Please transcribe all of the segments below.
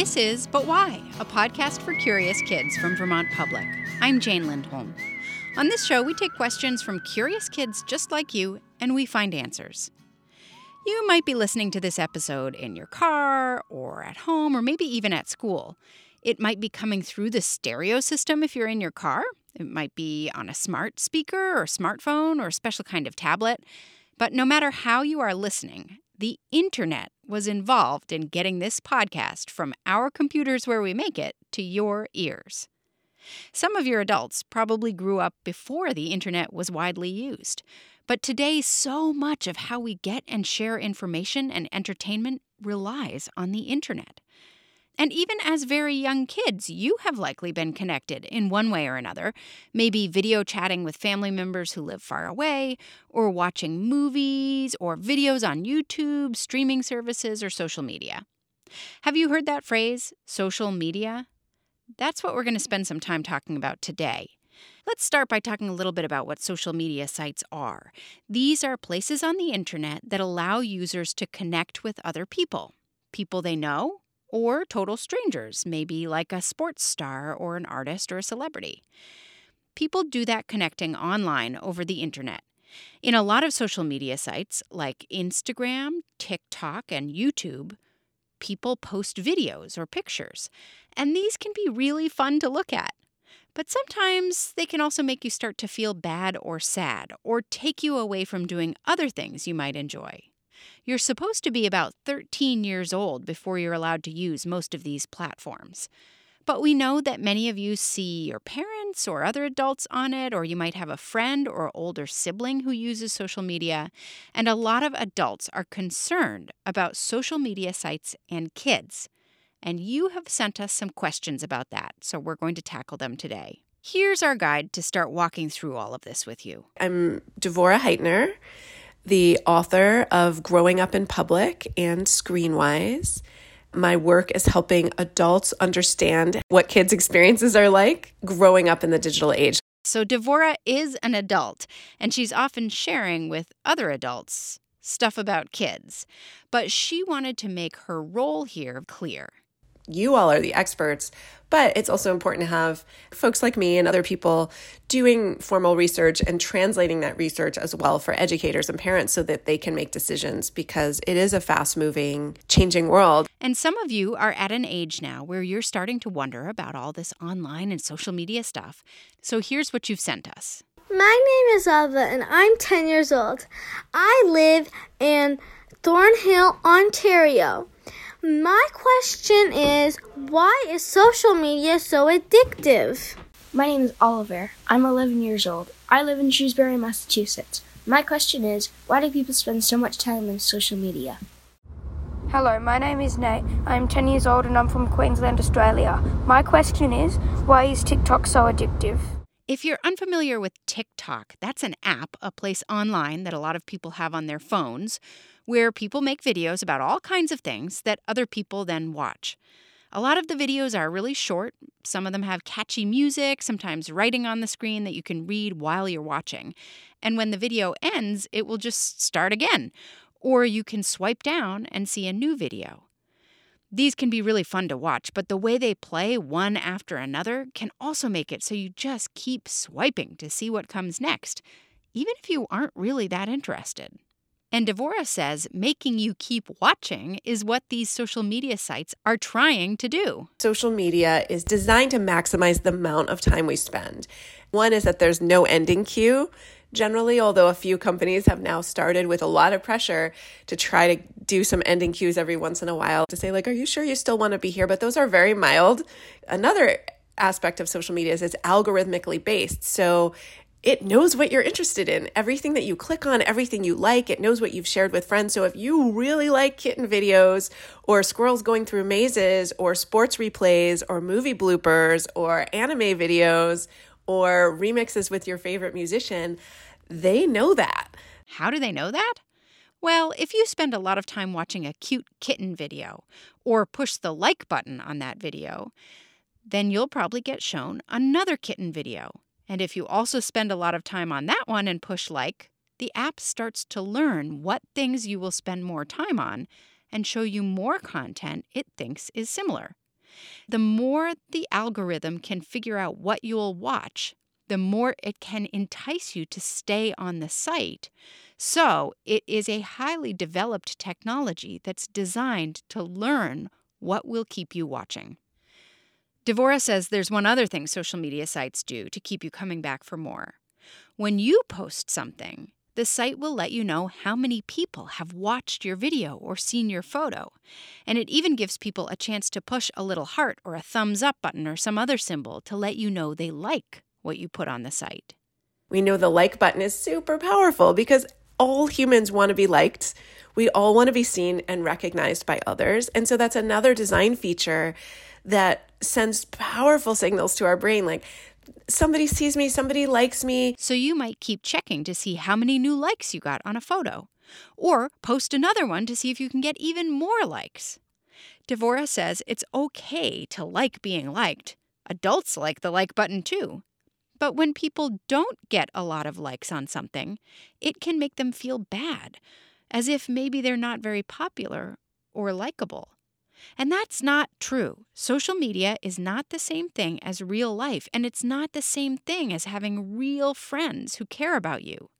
This is But Why, a podcast for curious kids from Vermont Public. I'm Jane Lindholm. On this show, we take questions from curious kids just like you and we find answers. You might be listening to this episode in your car or at home or maybe even at school. It might be coming through the stereo system if you're in your car. It might be on a smart speaker or smartphone or a special kind of tablet. But no matter how you are listening, the internet was involved in getting this podcast from our computers where we make it to your ears. Some of your adults probably grew up before the internet was widely used. But today, so much of how we get and share information and entertainment relies on the internet. And even as very young kids, you have likely been connected in one way or another, maybe video chatting with family members who live far away, or watching movies or videos on YouTube, streaming services, or social media. Have you heard that phrase, social media? That's what we're going to spend some time talking about today. Let's start by talking a little bit about what social media sites are. These are places on the internet that allow users to connect with other people people they know or total strangers, maybe like a sports star or an artist or a celebrity. People do that connecting online over the internet. In a lot of social media sites like Instagram, TikTok, and YouTube, people post videos or pictures, and these can be really fun to look at. But sometimes they can also make you start to feel bad or sad, or take you away from doing other things you might enjoy. You're supposed to be about 13 years old before you're allowed to use most of these platforms. But we know that many of you see your parents or other adults on it, or you might have a friend or older sibling who uses social media. And a lot of adults are concerned about social media sites and kids. And you have sent us some questions about that, so we're going to tackle them today. Here's our guide to start walking through all of this with you. I'm Devorah Heitner the author of Growing Up in Public and Screenwise. My work is helping adults understand what kids' experiences are like growing up in the digital age. So, Devorah is an adult, and she's often sharing with other adults stuff about kids. But she wanted to make her role here clear you all are the experts, but it's also important to have folks like me and other people doing formal research and translating that research as well for educators and parents so that they can make decisions because it is a fast moving, changing world. And some of you are at an age now where you're starting to wonder about all this online and social media stuff. So here's what you've sent us. My name is Ava and I'm 10 years old. I live in Thornhill, Ontario. My question is why is social media so addictive? My name is Oliver. I'm 11 years old. I live in Shrewsbury, Massachusetts. My question is why do people spend so much time on social media? Hello, my name is Nate. I'm 10 years old and I'm from Queensland, Australia. My question is why is TikTok so addictive? If you're unfamiliar with TikTok, that's an app, a place online that a lot of people have on their phones where people make videos about all kinds of things that other people then watch. A lot of the videos are really short. Some of them have catchy music, sometimes writing on the screen that you can read while you're watching. And when the video ends, it will just start again. Or you can swipe down and see a new video. These can be really fun to watch, but the way they play one after another can also make it so you just keep swiping to see what comes next, even if you aren't really that interested. And Devorah says making you keep watching is what these social media sites are trying to do. Social media is designed to maximize the amount of time we spend. One is that there's no ending cue. Generally, although a few companies have now started with a lot of pressure to try to do some ending cues every once in a while to say, like, are you sure you still want to be here? But those are very mild. Another aspect of social media is it's algorithmically based. So it knows what you're interested in. Everything that you click on, everything you like, it knows what you've shared with friends. So if you really like kitten videos or squirrels going through mazes or sports replays or movie bloopers or anime videos or remixes with your favorite musician, they know that. How do they know that? Well, if you spend a lot of time watching a cute kitten video or push the like button on that video, then you'll probably get shown another kitten video. And if you also spend a lot of time on that one and push like, the app starts to learn what things you will spend more time on and show you more content it thinks is similar. The more the algorithm can figure out what you'll watch, the more it can entice you to stay on the site. So, it is a highly developed technology that's designed to learn what will keep you watching. Devorah says there's one other thing social media sites do to keep you coming back for more. When you post something, the site will let you know how many people have watched your video or seen your photo. And it even gives people a chance to push a little heart or a thumbs up button or some other symbol to let you know they like what you put on the site. We know the like button is super powerful because all humans want to be liked. We all want to be seen and recognized by others. And so that's another design feature that sends powerful signals to our brain like somebody sees me, somebody likes me. So you might keep checking to see how many new likes you got on a photo, or post another one to see if you can get even more likes. Devorah says it's okay to like being liked. Adults like the like button too. But when people don't get a lot of likes on something, it can make them feel bad, as if maybe they're not very popular or likable. And that's not true. Social media is not the same thing as real life, and it's not the same thing as having real friends who care about you.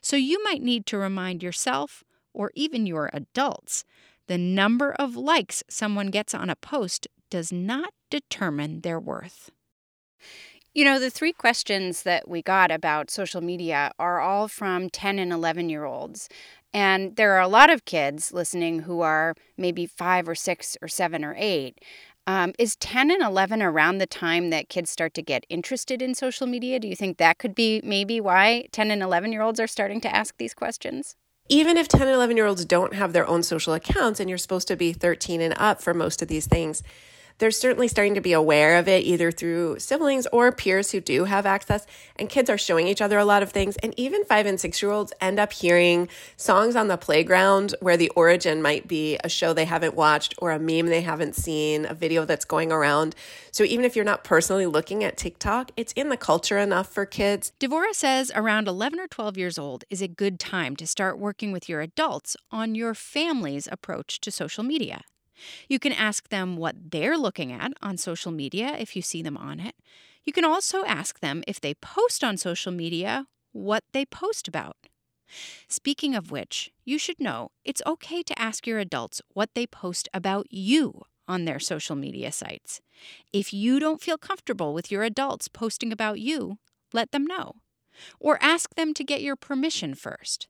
So you might need to remind yourself, or even your adults, the number of likes someone gets on a post does not determine their worth. You know, the three questions that we got about social media are all from 10 and 11 year olds. And there are a lot of kids listening who are maybe five or six or seven or eight. Um, is 10 and 11 around the time that kids start to get interested in social media? Do you think that could be maybe why 10 and 11 year olds are starting to ask these questions? Even if 10 and 11 year olds don't have their own social accounts and you're supposed to be 13 and up for most of these things, they're certainly starting to be aware of it either through siblings or peers who do have access. And kids are showing each other a lot of things. And even five and six year olds end up hearing songs on the playground where the origin might be a show they haven't watched or a meme they haven't seen, a video that's going around. So even if you're not personally looking at TikTok, it's in the culture enough for kids. Devorah says around 11 or 12 years old is a good time to start working with your adults on your family's approach to social media. You can ask them what they're looking at on social media if you see them on it. You can also ask them if they post on social media what they post about. Speaking of which, you should know it's okay to ask your adults what they post about you on their social media sites. If you don't feel comfortable with your adults posting about you, let them know. Or ask them to get your permission first.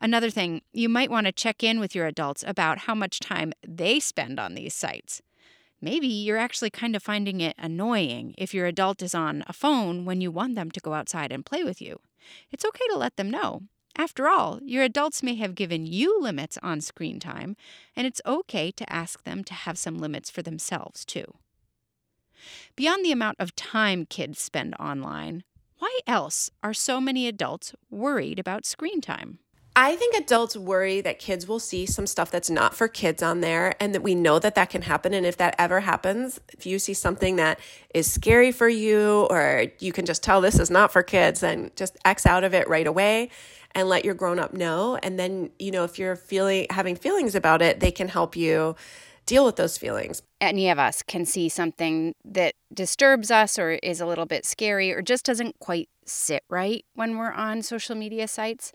Another thing, you might want to check in with your adults about how much time they spend on these sites. Maybe you're actually kind of finding it annoying if your adult is on a phone when you want them to go outside and play with you. It's okay to let them know. After all, your adults may have given you limits on screen time, and it's okay to ask them to have some limits for themselves, too. Beyond the amount of time kids spend online, why else are so many adults worried about screen time? I think adults worry that kids will see some stuff that's not for kids on there and that we know that that can happen. And if that ever happens, if you see something that is scary for you or you can just tell this is not for kids, then just X out of it right away and let your grown up know. And then, you know, if you're feeling having feelings about it, they can help you deal with those feelings. Any of us can see something that disturbs us or is a little bit scary or just doesn't quite sit right when we're on social media sites.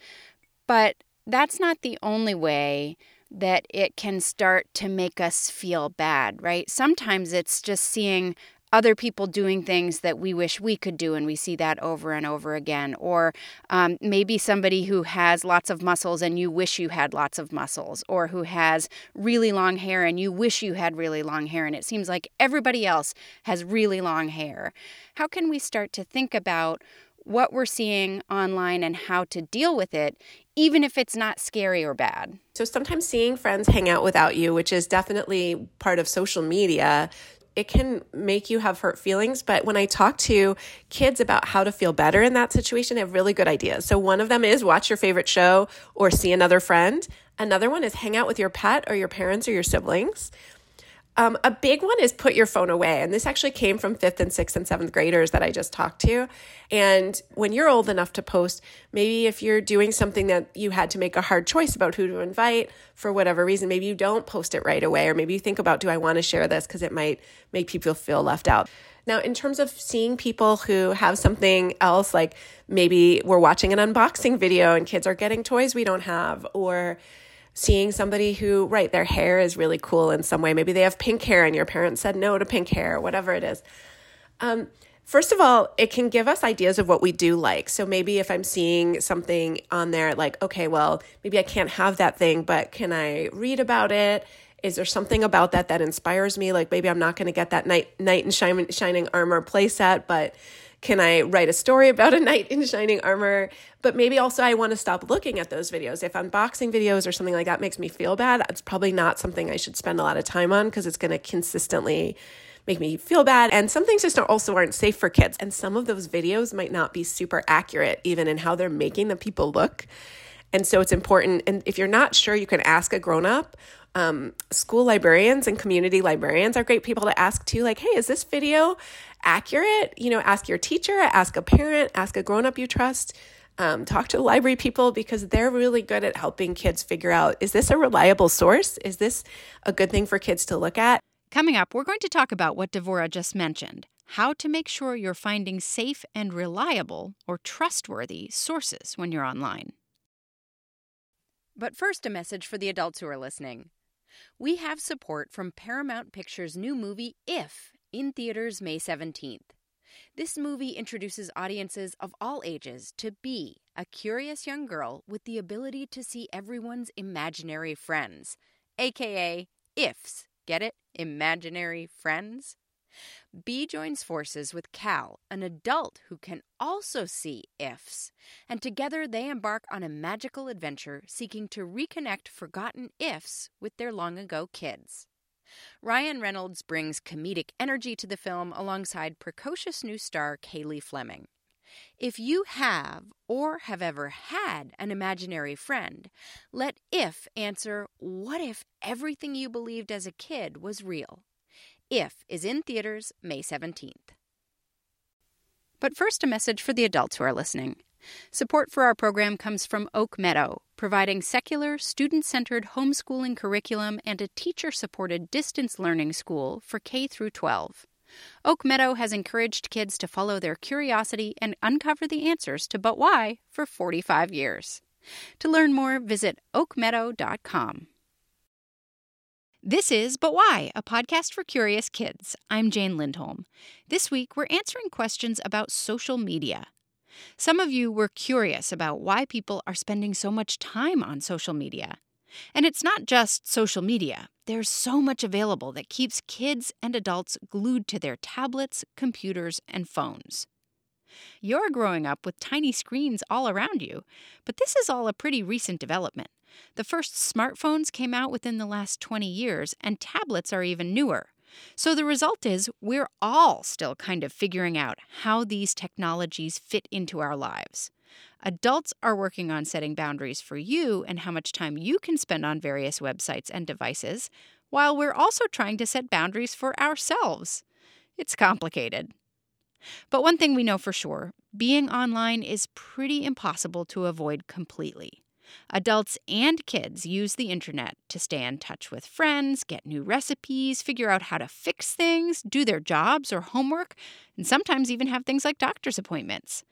But that's not the only way that it can start to make us feel bad, right? Sometimes it's just seeing other people doing things that we wish we could do, and we see that over and over again. Or um, maybe somebody who has lots of muscles and you wish you had lots of muscles, or who has really long hair and you wish you had really long hair, and it seems like everybody else has really long hair. How can we start to think about what we're seeing online and how to deal with it, even if it's not scary or bad. So sometimes seeing friends hang out without you, which is definitely part of social media, it can make you have hurt feelings. But when I talk to kids about how to feel better in that situation, I have really good ideas. So one of them is watch your favorite show or see another friend. Another one is hang out with your pet or your parents or your siblings. Um, a big one is put your phone away. And this actually came from fifth and sixth and seventh graders that I just talked to. And when you're old enough to post, maybe if you're doing something that you had to make a hard choice about who to invite for whatever reason, maybe you don't post it right away. Or maybe you think about, do I want to share this? Because it might make people feel left out. Now, in terms of seeing people who have something else, like maybe we're watching an unboxing video and kids are getting toys we don't have, or seeing somebody who, right, their hair is really cool in some way. Maybe they have pink hair and your parents said no to pink hair, whatever it is. Um, first of all, it can give us ideas of what we do like. So maybe if I'm seeing something on there, like, okay, well, maybe I can't have that thing, but can I read about it? Is there something about that that inspires me? Like maybe I'm not going to get that knight, knight in shining, shining armor playset, but can I write a story about a knight in shining armor? But maybe also I want to stop looking at those videos. If unboxing videos or something like that makes me feel bad, it's probably not something I should spend a lot of time on because it's going to consistently make me feel bad. And some things just also aren't safe for kids. And some of those videos might not be super accurate, even in how they're making the people look. And so it's important. And if you're not sure, you can ask a grown up. Um, school librarians and community librarians are great people to ask too. Like, hey, is this video accurate? You know, ask your teacher, ask a parent, ask a grown up you trust. Um, talk to the library people because they're really good at helping kids figure out is this a reliable source? Is this a good thing for kids to look at? Coming up, we're going to talk about what Devorah just mentioned how to make sure you're finding safe and reliable or trustworthy sources when you're online. But first, a message for the adults who are listening. We have support from Paramount Pictures' new movie, If, in theaters May 17th. This movie introduces audiences of all ages to Bee, a curious young girl with the ability to see everyone's imaginary friends, aka IFs. Get it? Imaginary friends? Bee joins forces with Cal, an adult who can also see ifs, and together they embark on a magical adventure seeking to reconnect forgotten ifs with their long ago kids. Ryan Reynolds brings comedic energy to the film alongside precocious new star Cailey Fleming. If you have or have ever had an imaginary friend, let if answer what if everything you believed as a kid was real? If is in theaters May 17th. But first, a message for the adults who are listening. Support for our program comes from Oak Meadow, providing secular, student centered homeschooling curriculum and a teacher supported distance learning school for K through 12. Oak Meadow has encouraged kids to follow their curiosity and uncover the answers to But Why for 45 years. To learn more, visit oakmeadow.com. This is But Why, a podcast for curious kids. I'm Jane Lindholm. This week, we're answering questions about social media. Some of you were curious about why people are spending so much time on social media. And it's not just social media, there's so much available that keeps kids and adults glued to their tablets, computers, and phones. You're growing up with tiny screens all around you, but this is all a pretty recent development. The first smartphones came out within the last 20 years, and tablets are even newer. So the result is we're all still kind of figuring out how these technologies fit into our lives. Adults are working on setting boundaries for you and how much time you can spend on various websites and devices, while we're also trying to set boundaries for ourselves. It's complicated. But one thing we know for sure being online is pretty impossible to avoid completely. Adults and kids use the internet to stay in touch with friends, get new recipes, figure out how to fix things, do their jobs or homework, and sometimes even have things like doctor's appointments.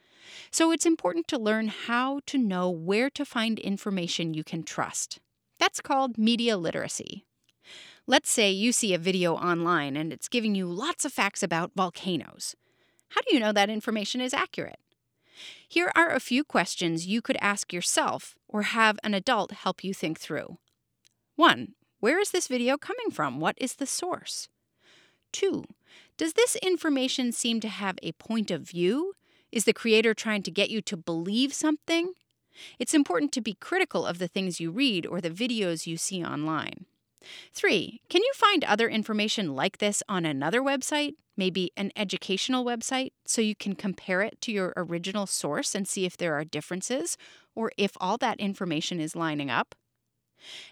So it's important to learn how to know where to find information you can trust. That's called media literacy. Let's say you see a video online and it's giving you lots of facts about volcanoes. How do you know that information is accurate? Here are a few questions you could ask yourself or have an adult help you think through. 1. Where is this video coming from? What is the source? 2. Does this information seem to have a point of view? Is the creator trying to get you to believe something? It's important to be critical of the things you read or the videos you see online. 3. Can you find other information like this on another website, maybe an educational website, so you can compare it to your original source and see if there are differences or if all that information is lining up?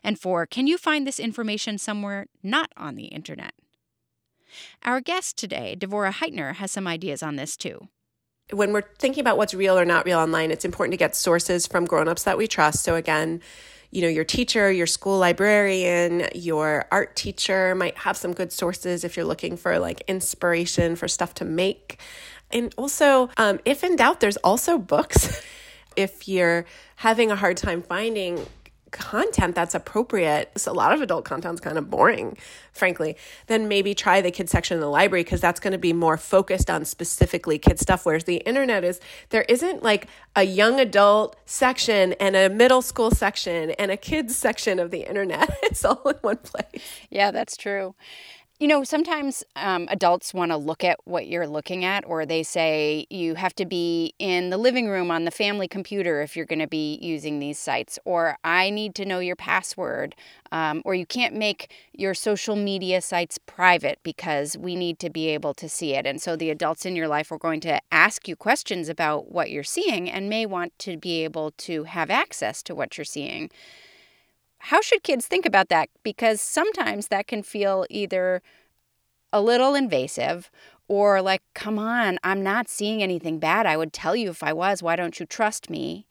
And 4. Can you find this information somewhere not on the internet? Our guest today, Devorah Heitner, has some ideas on this too when we're thinking about what's real or not real online, it's important to get sources from grown-ups that we trust. So again, you know, your teacher, your school librarian, your art teacher might have some good sources if you're looking for like inspiration for stuff to make. And also, um, if in doubt, there's also books. if you're having a hard time finding content that's appropriate, so a lot of adult content's kind of boring, frankly, then maybe try the kids section in the library because that's going to be more focused on specifically kid stuff. Whereas the internet is, there isn't like a young adult section and a middle school section and a kids section of the internet. It's all in one place. Yeah, that's true. You know, sometimes um, adults want to look at what you're looking at, or they say you have to be in the living room on the family computer if you're going to be using these sites, or I need to know your password, um, or you can't make your social media sites private because we need to be able to see it. And so the adults in your life are going to ask you questions about what you're seeing and may want to be able to have access to what you're seeing how should kids think about that? Because sometimes that can feel either a little invasive or like, come on, I'm not seeing anything bad. I would tell you if I was. Why don't you trust me?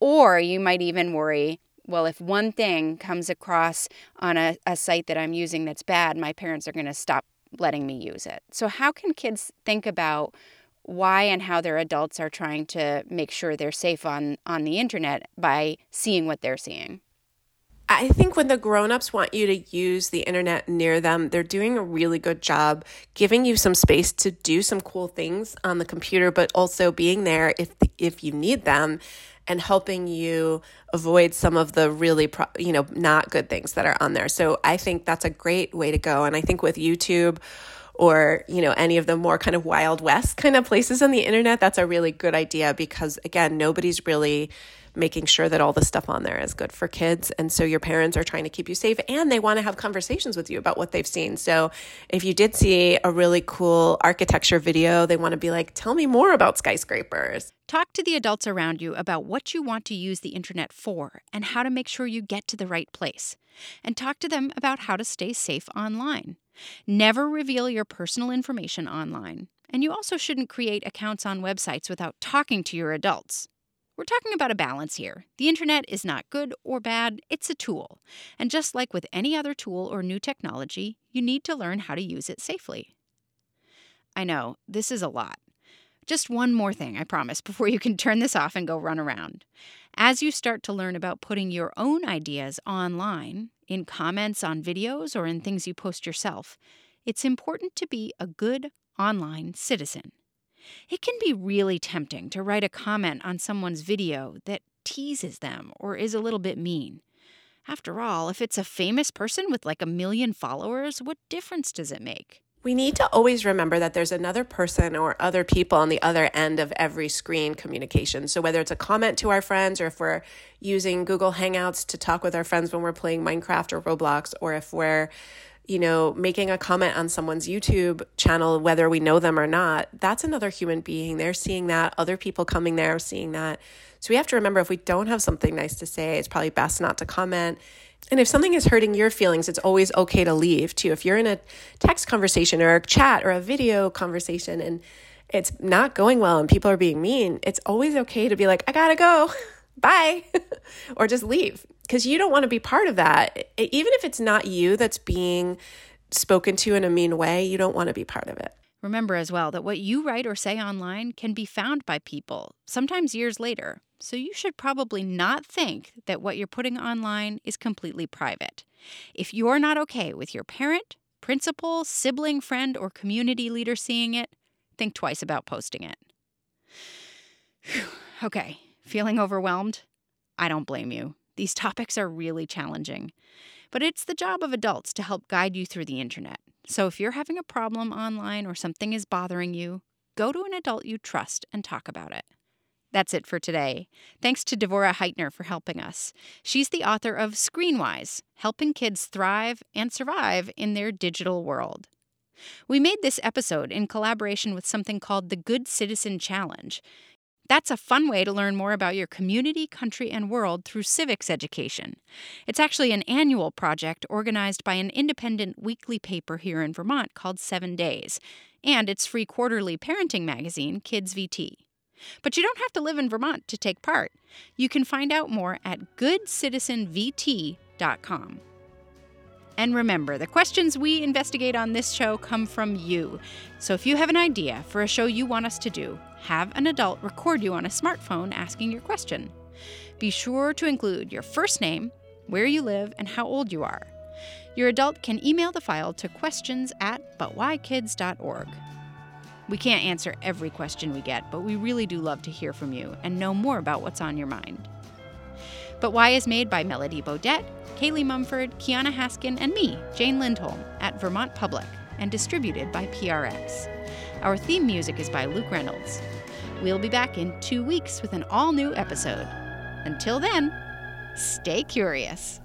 Or you might even worry, well, if one thing comes across on a, a site that I'm using that's bad, my parents are going to stop letting me use it. So, how can kids think about why and how their adults are trying to make sure they're safe on, on the internet by seeing what they're seeing? I think when the grown-ups want you to use the internet near them, they're doing a really good job giving you some space to do some cool things on the computer, but also being there if if you need them and helping you avoid some of the really pro, you know not good things that are on there. So I think that's a great way to go and I think with YouTube or you know any of the more kind of wild west kind of places on the internet that's a really good idea because again nobody's really making sure that all the stuff on there is good for kids. And so your parents are trying to keep you safe and they want to have conversations with you about what they've seen. So if you did see a really cool architecture video, they want to be like, tell me more about skyscrapers. Talk to the adults around you about what you want to use the internet for and how to make sure you get to the right place. And talk to them about how to stay safe online. Never reveal your personal information online. And you also shouldn't create accounts on websites without talking to your adults. We're talking about a balance here. The internet is not good or bad, it's a tool. And just like with any other tool or new technology, you need to learn how to use it safely. I know, this is a lot. Just one more thing, I promise, before you can turn this off and go run around. As you start to learn about putting your own ideas online, in comments on videos or in things you post yourself, it's important to be a good online citizen. It can be really tempting to write a comment on someone's video that teases them or is a little bit mean. After all, if it's a famous person with like a million followers, what difference does it make? We need to always remember that there's another person or other people on the other end of every screen communication. So, whether it's a comment to our friends, or if we're using Google Hangouts to talk with our friends when we're playing Minecraft or Roblox, or if we're you know, making a comment on someone's YouTube channel, whether we know them or not, that's another human being. They're seeing that. Other people coming there seeing that. So we have to remember if we don't have something nice to say, it's probably best not to comment. And if something is hurting your feelings, it's always okay to leave too. If you're in a text conversation or a chat or a video conversation and it's not going well and people are being mean, it's always okay to be like, I gotta go. Bye. or just leave because you don't want to be part of that. Even if it's not you that's being spoken to in a mean way, you don't want to be part of it. Remember as well that what you write or say online can be found by people, sometimes years later. so you should probably not think that what you're putting online is completely private. If you're not okay with your parent, principal, sibling, friend, or community leader seeing it, think twice about posting it. okay, feeling overwhelmed? I don't blame you. These topics are really challenging. But it's the job of adults to help guide you through the internet. So if you're having a problem online or something is bothering you, go to an adult you trust and talk about it. That's it for today. Thanks to Devorah Heitner for helping us. She's the author of Screenwise Helping Kids Thrive and Survive in Their Digital World. We made this episode in collaboration with something called the Good Citizen Challenge. That's a fun way to learn more about your community, country, and world through civics education. It's actually an annual project organized by an independent weekly paper here in Vermont called Seven Days, and its free quarterly parenting magazine, Kids VT. But you don't have to live in Vermont to take part. You can find out more at goodcitizenvt.com. And remember, the questions we investigate on this show come from you. So if you have an idea for a show you want us to do, have an adult record you on a smartphone asking your question. Be sure to include your first name, where you live, and how old you are. Your adult can email the file to questions at butwhykids.org. We can't answer every question we get, but we really do love to hear from you and know more about what's on your mind. But Why is made by Melody Bodette, Kaylee Mumford, Kiana Haskin, and me, Jane Lindholm, at Vermont Public, and distributed by PRX. Our theme music is by Luke Reynolds. We'll be back in two weeks with an all new episode. Until then, stay curious.